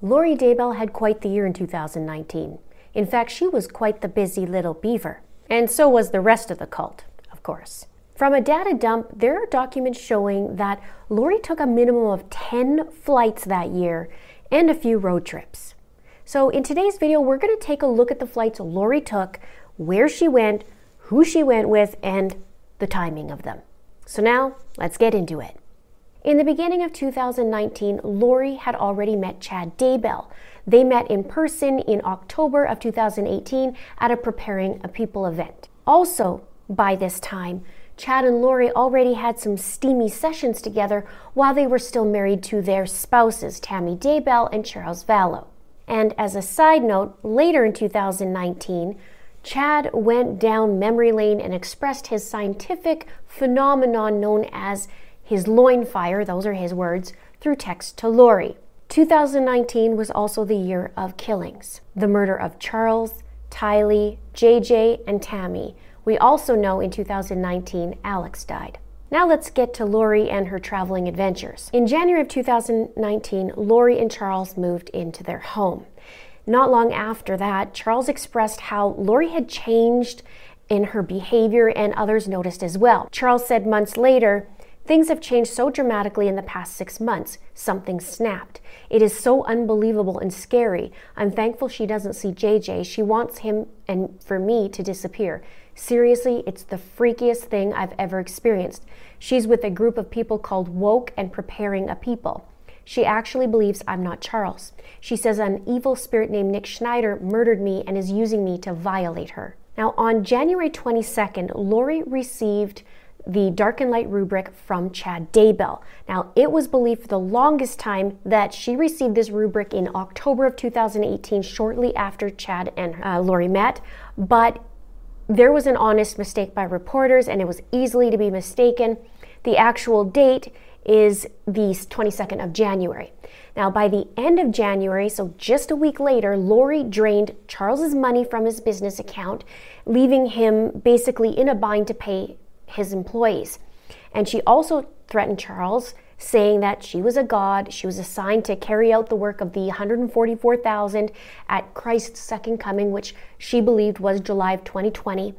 Lori Daybell had quite the year in 2019. In fact, she was quite the busy little beaver. And so was the rest of the cult, of course. From a data dump, there are documents showing that Lori took a minimum of 10 flights that year and a few road trips. So, in today's video, we're going to take a look at the flights Lori took, where she went, who she went with, and the timing of them. So, now let's get into it. In the beginning of 2019, Lori had already met Chad Daybell. They met in person in October of 2018 at a Preparing a People event. Also, by this time, Chad and Lori already had some steamy sessions together while they were still married to their spouses, Tammy Daybell and Charles Vallow. And as a side note, later in 2019, Chad went down memory lane and expressed his scientific phenomenon known as his loin fire, those are his words, through text to Lori. 2019 was also the year of killings. The murder of Charles, Tylee, JJ, and Tammy. We also know in 2019 Alex died. Now let's get to Lori and her traveling adventures. In January of 2019, Lori and Charles moved into their home. Not long after that, Charles expressed how Lori had changed in her behavior and others noticed as well. Charles said months later, Things have changed so dramatically in the past six months. Something snapped. It is so unbelievable and scary. I'm thankful she doesn't see JJ. She wants him and for me to disappear. Seriously, it's the freakiest thing I've ever experienced. She's with a group of people called Woke and Preparing a People. She actually believes I'm not Charles. She says an evil spirit named Nick Schneider murdered me and is using me to violate her. Now, on January 22nd, Lori received the Dark and Light rubric from Chad Daybell. Now, it was believed for the longest time that she received this rubric in October of 2018, shortly after Chad and uh, Lori met, but there was an honest mistake by reporters and it was easily to be mistaken. The actual date is the 22nd of January. Now, by the end of January, so just a week later, Lori drained Charles's money from his business account, leaving him basically in a bind to pay his employees. And she also threatened Charles saying that she was a god, she was assigned to carry out the work of the 144,000 at Christ's second coming, which she believed was July of 2020.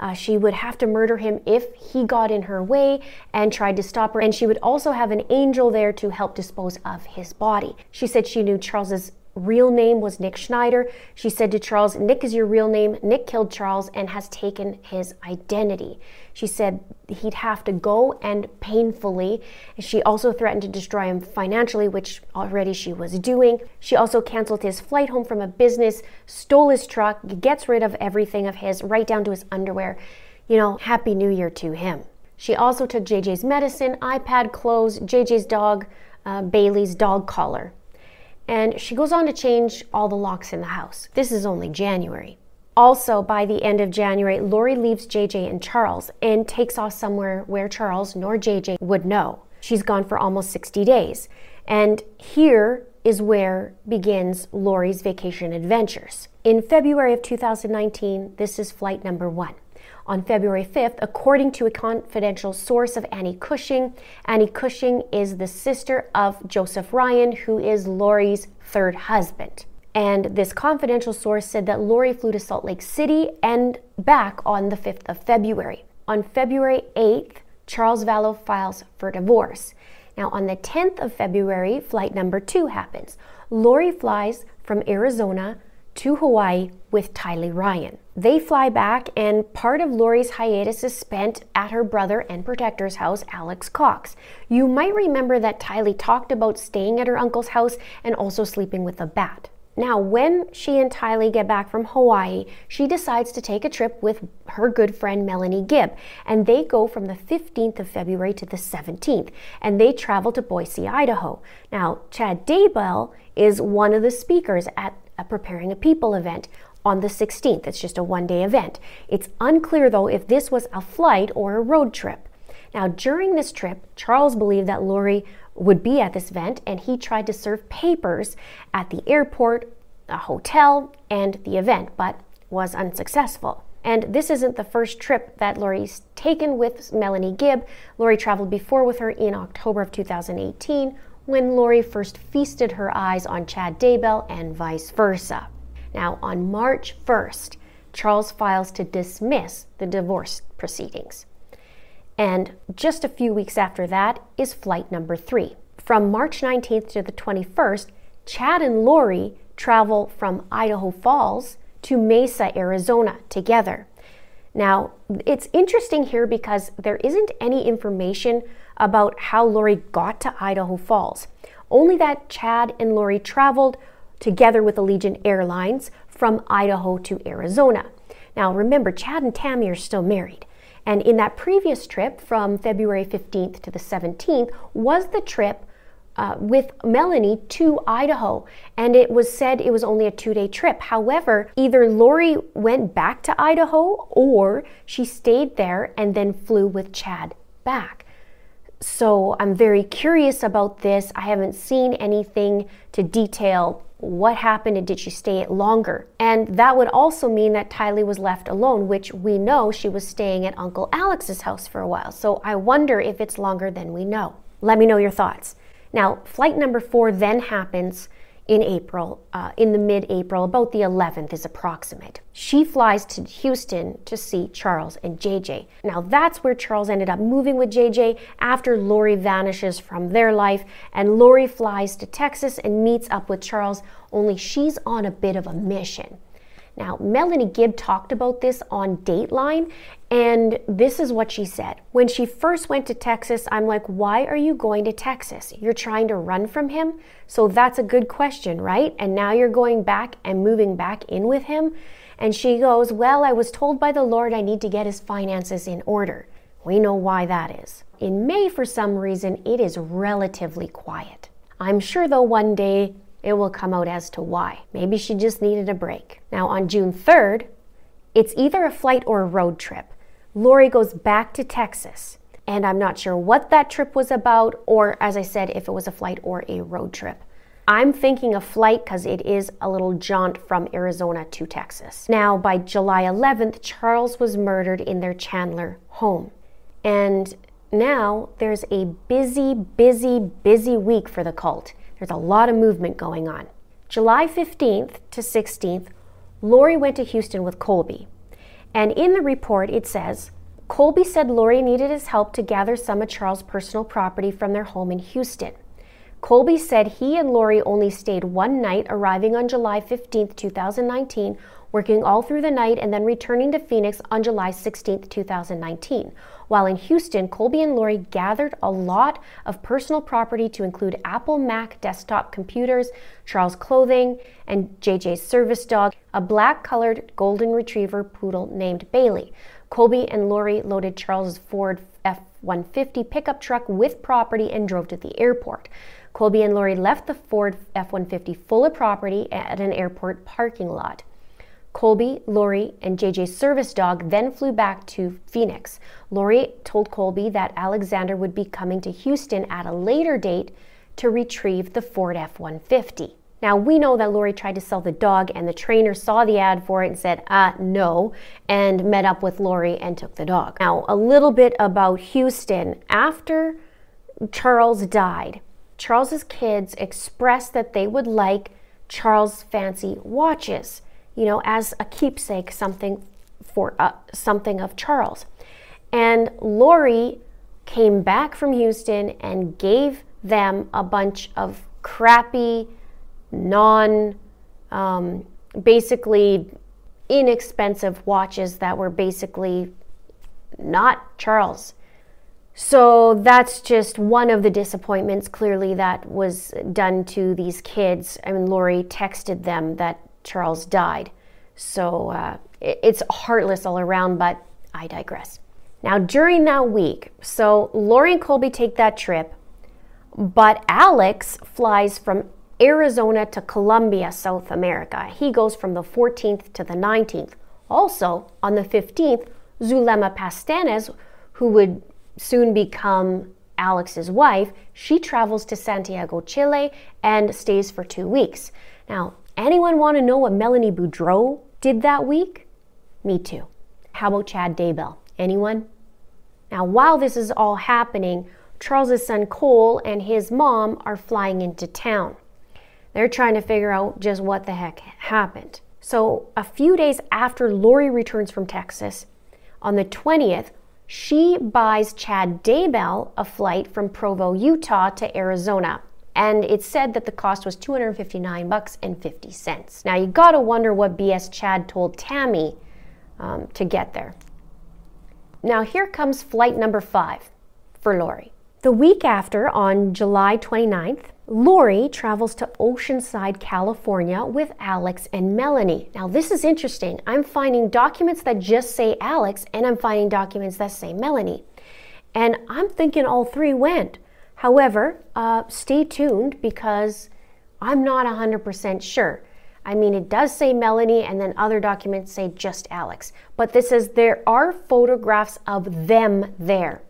Uh, she would have to murder him if he got in her way and tried to stop her. And she would also have an angel there to help dispose of his body. She said she knew Charles's real name was Nick Schneider. She said to Charles, Nick is your real name. Nick killed Charles and has taken his identity. She said he'd have to go and painfully. She also threatened to destroy him financially, which already she was doing. She also canceled his flight home from a business, stole his truck, gets rid of everything of his, right down to his underwear. You know, Happy New Year to him. She also took JJ's medicine, iPad, clothes, JJ's dog, uh, Bailey's dog collar and she goes on to change all the locks in the house. This is only January. Also, by the end of January, Lori leaves JJ and Charles and takes off somewhere where Charles nor JJ would know. She's gone for almost 60 days. And here is where begins Lori's vacation adventures. In February of 2019, this is flight number one on February 5th, according to a confidential source of Annie Cushman. Annie Cushman is the sister of Joseph Ryan, who is Lori's third husband. And this confidential source said that Lori flew to Salt Lake City and back on the 5th of February. On February 8th, Charles Vallow files for divorce. Now, on the 10th of February, flight number two happens. Lori flies from Arizona to Hawaii with Tylee Ryan. They fly back, and part of Lori's hiatus is spent at her brother and protector's house, Alex Cox. You might remember that Tylee talked about staying at her uncle's house and also sleeping with a bat. Now, when she and Tylee get back from Hawaii, she decides to take a trip with her good friend Melanie Gibb, and they go from the 15th of February to the 17th, and they travel to Boise, Idaho. Now, Chad Daybell is one of the speakers at a Preparing a People event on the 16th. It's just a one day event. It's unclear, though, if this was a flight or a road trip. Now, during this trip, Charles believed that Lori would be at this event and he tried to serve papers at the airport, a hotel, and the event, but was unsuccessful. And this isn't the first trip that Lori's taken with Melanie Gibb. Lori traveled before with her in October of 2018 when Lori first feasted her eyes on Chad Daybell and vice versa. Now, on March 1st, Charles files to dismiss the divorce proceedings. And just a few weeks after that is flight number three. From March 19th to the 21st, Chad and Lori travel from Idaho Falls to Mesa, Arizona together. Now, it's interesting here because there isn't any information about how Lori got to Idaho Falls, only that Chad and Lori traveled together with Allegiant Airlines from Idaho to Arizona. Now, remember, Chad and Tammy are still married. And in that previous trip from February 15th to the 17th was the trip uh, with Melanie to Idaho, and it was said it was only a two day trip. However, either Lori went back to Idaho or she stayed there and then flew with Chad back. So I'm very curious about this. I haven't seen anything to detail what happened and did she stay longer? And that would also mean that Tylee was left alone, which we know she was staying at Uncle Alex's house for a while. So I wonder if it's longer than we know. Let me know your thoughts. Now, flight number four then happens in April, uh, in the mid April, about the 11th is approximate. She flies to Houston to see Charles and JJ. Now, that's where Charles ended up moving with JJ after Lori vanishes from their life, and Lori flies to Texas and meets up with Charles, only she's on a bit of a mission. Now, Melanie Gibb talked about this on Dateline, and this is what she said. When she first went to Texas, I'm like, why are you going to Texas? You're trying to run from him? So that's a good question, right? And now you're going back and moving back in with him? And she goes, Well, I was told by the Lord I need to get his finances in order. We know why that is. In May, for some reason, it is relatively quiet. I'm sure, though, one day it will come out as to why. Maybe she just needed a break. Now, on June 3rd, it's either a flight or a road trip. Lori goes back to Texas, and I'm not sure what that trip was about, or as I said, if it was a flight or a road trip. I'm thinking a flight because it is a little jaunt from Arizona to Texas. Now, by July 11th, Charles was murdered in their Chandler home. And now there's a busy, busy, busy week for the cult. There's a lot of movement going on. July 15th to 16th, Lori went to Houston with Colby. And in the report, it says Colby said Lori needed his help to gather some of Charles' personal property from their home in Houston. Colby said he and Lori only stayed one night, arriving on July 15, 2019, working all through the night, and then returning to Phoenix on July 16, 2019. While in Houston, Colby and Lori gathered a lot of personal property to include Apple Mac desktop computers, Charles' clothing, and JJ's service dog, a black colored golden retriever poodle named Bailey. Colby and Lori loaded Charles' Ford F 150 pickup truck with property and drove to the airport. Colby and Lori left the Ford F 150 full of property at an airport parking lot. Colby, Lori, and JJ's service dog then flew back to Phoenix. Lori told Colby that Alexander would be coming to Houston at a later date to retrieve the Ford F 150. Now, we know that Lori tried to sell the dog, and the trainer saw the ad for it and said, uh, no, and met up with Lori and took the dog. Now, a little bit about Houston. After Charles died, Charles's kids expressed that they would like Charles' fancy watches you know, as a keepsake, something for uh, something of Charles. And Lori came back from Houston and gave them a bunch of crappy, non, um, basically inexpensive watches that were basically not Charles. So that's just one of the disappointments clearly that was done to these kids. I mean, Lori texted them that Charles died. So uh, it's heartless all around, but I digress. Now, during that week, so Lori and Colby take that trip, but Alex flies from Arizona to Colombia, South America. He goes from the 14th to the 19th. Also, on the 15th, Zulema Pastenes, who would soon become Alex's wife, she travels to Santiago, Chile, and stays for two weeks. Now, Anyone want to know what Melanie Boudreaux did that week? Me too. How about Chad Daybell? Anyone? Now, while this is all happening, Charles's son Cole and his mom are flying into town. They're trying to figure out just what the heck happened. So, a few days after Lori returns from Texas, on the 20th, she buys Chad Daybell a flight from Provo, Utah to Arizona. And it said that the cost was 259 bucks and 50 cents. Now you gotta wonder what BS Chad told Tammy um, to get there. Now here comes flight number five for Lori. The week after, on July 29th, Lori travels to Oceanside, California with Alex and Melanie. Now, this is interesting. I'm finding documents that just say Alex, and I'm finding documents that say Melanie. And I'm thinking all three went. However, uh, stay tuned because I'm not 100% sure. I mean, it does say Melanie, and then other documents say just Alex. But this says there are photographs of them there.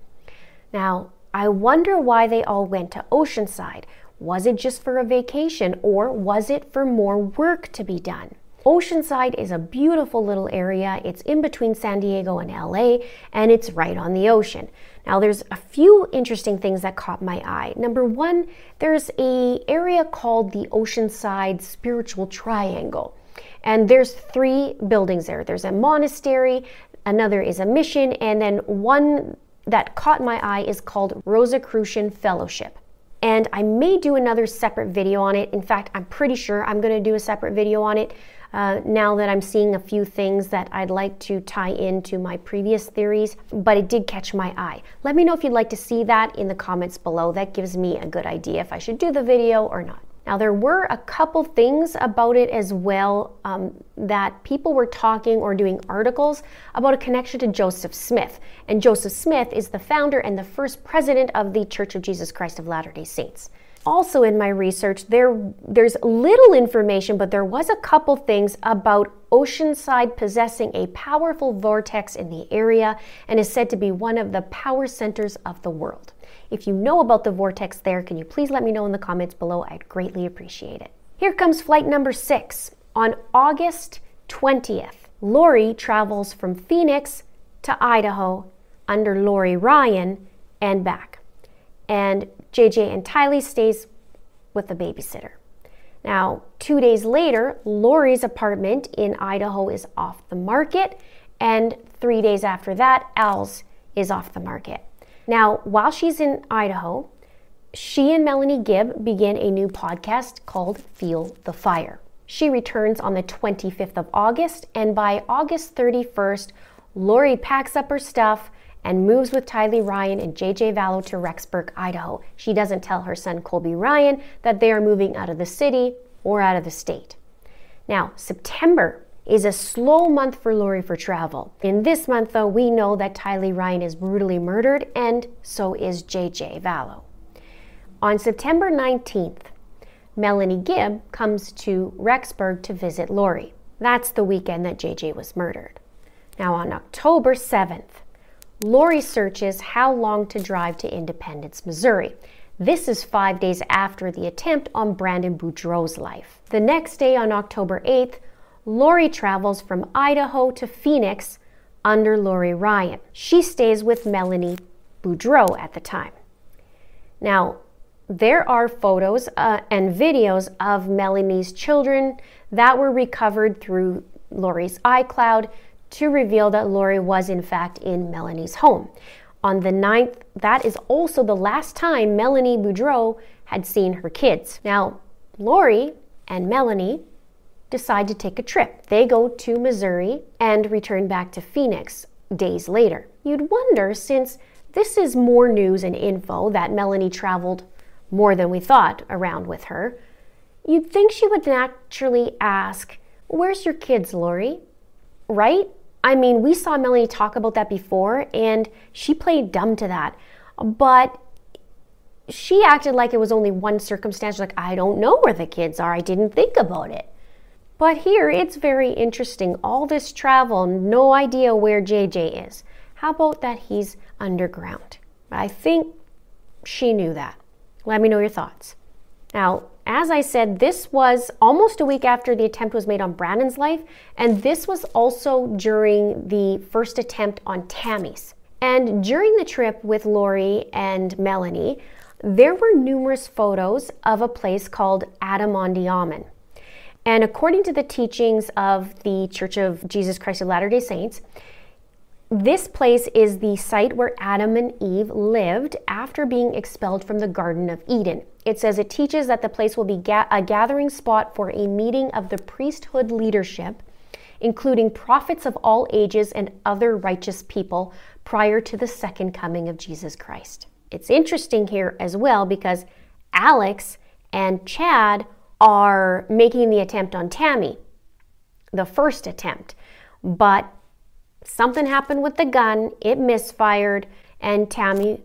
Now, I wonder why they all went to Oceanside. Was it just for a vacation or was it for more work to be done? Oceanside is a beautiful little area. It's in between San Diego and LA, and it's right on the ocean. Now, there's a few interesting things that caught my eye. Number one, there's a area called the Oceanside Spiritual Triangle, and there's three buildings there. There's a monastery, another is a mission, and then one that caught my eye is called Rosicrucian Fellowship. And I may do another separate video on it. In fact, I'm pretty sure I'm going to do a separate video on it uh, now that I'm seeing a few things that I'd like to tie into my previous theories, but it did catch my eye. Let me know if you'd like to see that in the comments below. That gives me a good idea if I should do the video or not. Now, there were a couple things about it as well um, that people were talking or doing articles about a connection to Joseph Smith. And Joseph Smith is the founder and the first president of the Church of Jesus Christ of Latter day Saints. Also, in my research, there, there's little information, but there was a couple things about Oceanside possessing a powerful vortex in the area and is said to be one of the power centers of the world. If you know about the vortex there, can you please let me know in the comments below? I'd greatly appreciate it. Here comes flight number six. On August 20th, Lori travels from Phoenix to Idaho under Lori Ryan and back. And JJ and Tylee stays with the babysitter. Now, two days later, Lori's apartment in Idaho is off the market, and three days after that, Al's is off the market. Now, while she's in Idaho, she and Melanie Gibb begin a new podcast called Feel the Fire. She returns on the 25th of August, and by August 31st, Lori packs up her stuff and moves with Tylee Ryan and JJ Vallow to Rexburg, Idaho. She doesn't tell her son Colby Ryan that they are moving out of the city or out of the state. Now, September is a slow month for Lori for travel. In this month, though, we know that Tylee Ryan is brutally murdered, and so is JJ Vallow. On September 19th, Melanie Gibb comes to Rexburg to visit Lori. That's the weekend that JJ was murdered. Now, on October 7th, Lori searches how long to drive to Independence, Missouri. This is five days after the attempt on Brandon Boudreaux's life. The next day, on October 8th, Lori travels from Idaho to Phoenix under Lori Ryan. She stays with Melanie Boudreau at the time. Now, there are photos uh, and videos of Melanie's children that were recovered through Lori's iCloud to reveal that Lori was in fact in Melanie's home. On the 9th, that is also the last time Melanie Boudreaux had seen her kids. Now, Lori and Melanie decide to take a trip. They go to Missouri and return back to Phoenix days later. You'd wonder, since this is more news and info that Melanie traveled more than we thought around with her, you'd think she would naturally ask, Where's your kids, Lori? Right? I mean, we saw Melanie talk about that before, and she played dumb to that. But she acted like it was only one circumstance, like, I don't know where the kids are. I didn't think about it. But here it's very interesting. All this travel, no idea where JJ is. How about that he's underground? I think she knew that. Let me know your thoughts. Now, as I said, this was almost a week after the attempt was made on Brandon's life, and this was also during the first attempt on Tammy's. And during the trip with Lori and Melanie, there were numerous photos of a place called Adam-ondi-Ahman. And according to the teachings of the Church of Jesus Christ of Latter day Saints, this place is the site where Adam and Eve lived after being expelled from the Garden of Eden. It says it teaches that the place will be ga- a gathering spot for a meeting of the priesthood leadership, including prophets of all ages and other righteous people prior to the second coming of Jesus Christ. It's interesting here as well because Alex and Chad are making the attempt on Tammy, the first attempt. But something happened with the gun, it misfired, and Tammy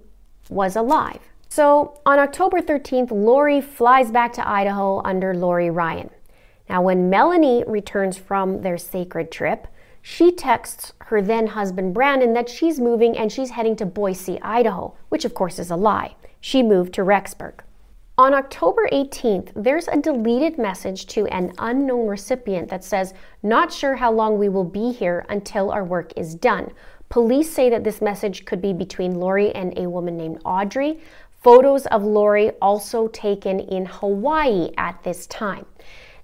was alive. So on October 13th, Lori flies back to Idaho under Lori Ryan. Now, when Melanie returns from their sacred trip, she texts her then husband Brandon that she's moving and she's heading to Boise, Idaho, which of course is a lie. She moved to Rexburg. On October 18th, there's a deleted message to an unknown recipient that says, Not sure how long we will be here until our work is done. Police say that this message could be between Lori and a woman named Audrey. Photos of Lori also taken in Hawaii at this time.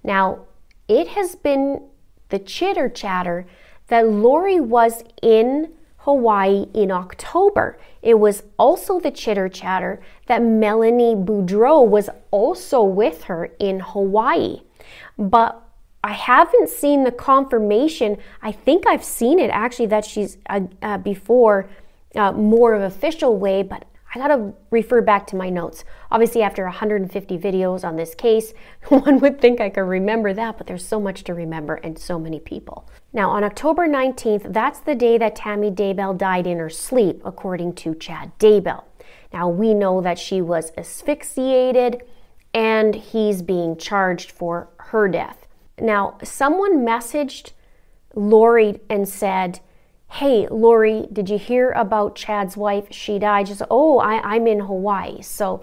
Now, it has been the chitter chatter that Lori was in Hawaii in October. It was also the chitter chatter that Melanie Boudreaux was also with her in Hawaii. But I haven't seen the confirmation. I think I've seen it actually that she's uh, uh, before uh, more of official way, but I gotta refer back to my notes. Obviously, after 150 videos on this case, one would think I could remember that, but there's so much to remember and so many people. Now, on October 19th, that's the day that Tammy Daybell died in her sleep, according to Chad Daybell. Now, we know that she was asphyxiated and he's being charged for her death. Now, someone messaged Lori and said, hey, Lori, did you hear about Chad's wife? She died. Just, oh, I, I'm in Hawaii. So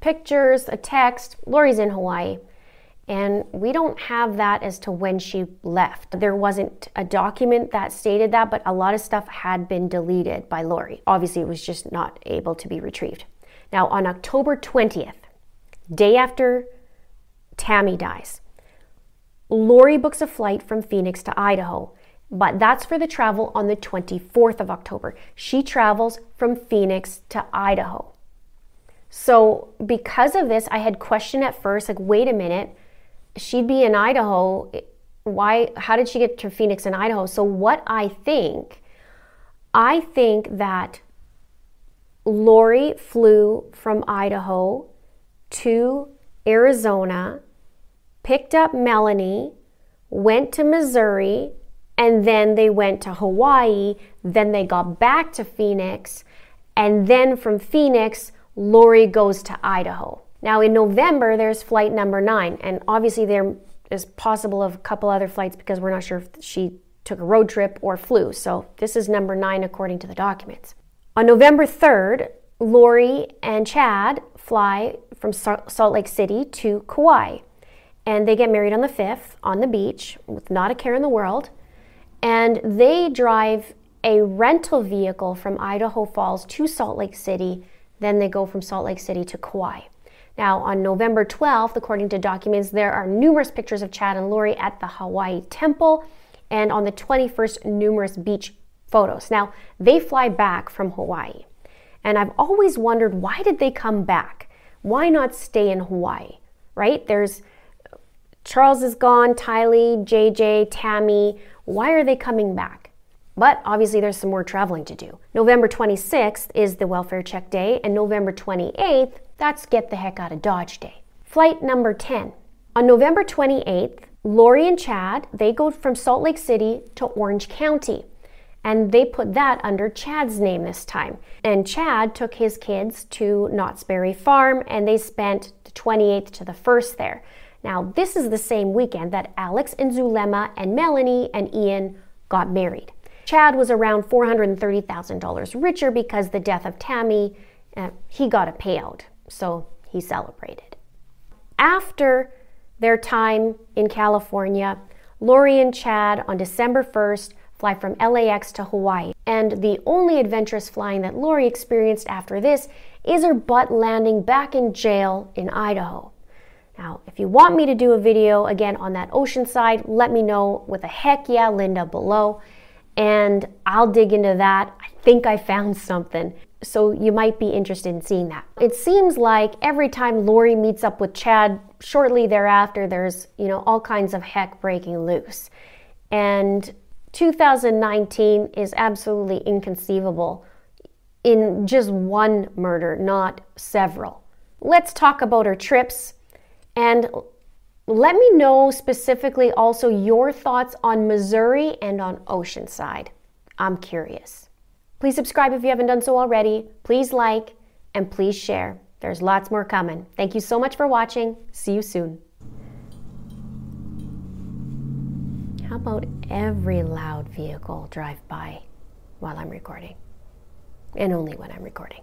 pictures, a text. Lori's in Hawaii. And we don't have that as to when she left. There wasn't a document that stated that, but a lot of stuff had been deleted by Lori. Obviously, it was just not able to be retrieved. Now, on October 20th, day after Tammy dies, Lori books a flight from Phoenix to Idaho, but that's for the travel on the 24th of October. She travels from Phoenix to Idaho. So, because of this, I had questioned at first like, wait a minute, she'd be in Idaho. Why, how did she get to Phoenix in Idaho? So, what I think, I think that Lori flew from Idaho to Arizona, picked up Melanie, went to Missouri, and then they went to Hawaii. Then they got back to Phoenix. And then from Phoenix, Lori goes to Idaho. Now in November, there's flight number nine, and obviously there is possible of a couple other flights because we're not sure if she took a road trip or flew. So this is number nine according to the documents. On November 3rd, Lori and Chad fly from Salt Lake City to Kauai. And they get married on the 5th on the beach with not a care in the world. And they drive a rental vehicle from Idaho Falls to Salt Lake City then they go from Salt Lake City to Kauai. Now, on November 12th, according to documents, there are numerous pictures of Chad and Lori at the Hawaii Temple, and on the 21st, numerous beach photos. Now, they fly back from Hawaii, and I've always wondered why did they come back? Why not stay in Hawaii, right? There's Charles is gone, Tylee, JJ, Tammy. Why are they coming back? But obviously, there's some more traveling to do. November 26th is the welfare check day, and November 28th, that's get the heck out of Dodge day. Flight number 10. On November 28th, Lori and Chad, they go from Salt Lake City to Orange County. and they put that under Chad's name this time. And Chad took his kids to Knott's Berry Farm and they spent the 28th to the 1st there. Now, this is the same weekend that Alex and Zulema and Melanie and Ian got married. Chad was around $430,000 richer because the death of Tammy, uh, he got a payout, so he celebrated. After their time in California, Lori and Chad on December 1st fly from LAX to Hawaii. And the only adventurous flying that Lori experienced after this is her butt landing back in jail in Idaho. Now, if you want me to do a video again on that ocean side, let me know with a heck yeah, Linda, below, and I'll dig into that. I think I found something. So you might be interested in seeing that. It seems like every time Lori meets up with Chad, shortly thereafter, there's, you know, all kinds of heck breaking loose. And 2019 is absolutely inconceivable in just one murder, not several. Let's talk about her trips and let me know specifically also your thoughts on Missouri and on Oceanside. I'm curious. Please subscribe if you haven't done so already. Please like and please share. There's lots more coming. Thank you so much for watching. See you soon. How about every loud vehicle drive by while I'm recording? And only when I'm recording.